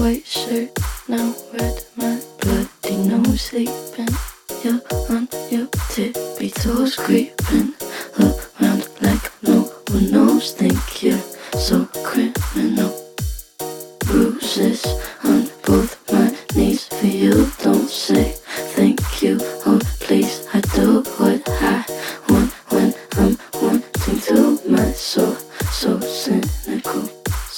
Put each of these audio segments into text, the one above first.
white shirt, now red, my bloody nose sleeping. You're on your tippy toes creeping around like no one knows. Think you're so criminal. Bruises on both my knees for you. Don't say thank you. Oh, please, I do what I want when I'm wanting to. My soul, so cynical.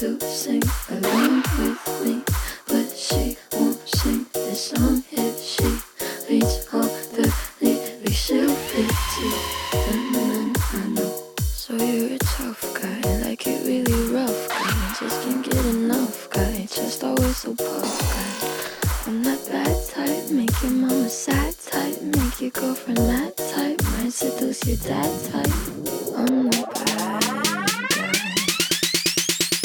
to sing along with me, but she won't sing this song if she reads all the lyrics. She'll pity the men I know. So you're a tough guy, like it really rough guy. Just can't get enough guy, just always so puff guy. I'm that bad type, make your mama sad type, make your girlfriend mad type, might seduce your dad type. I'm guy.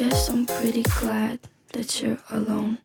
guess I'm pretty glad that you're alone.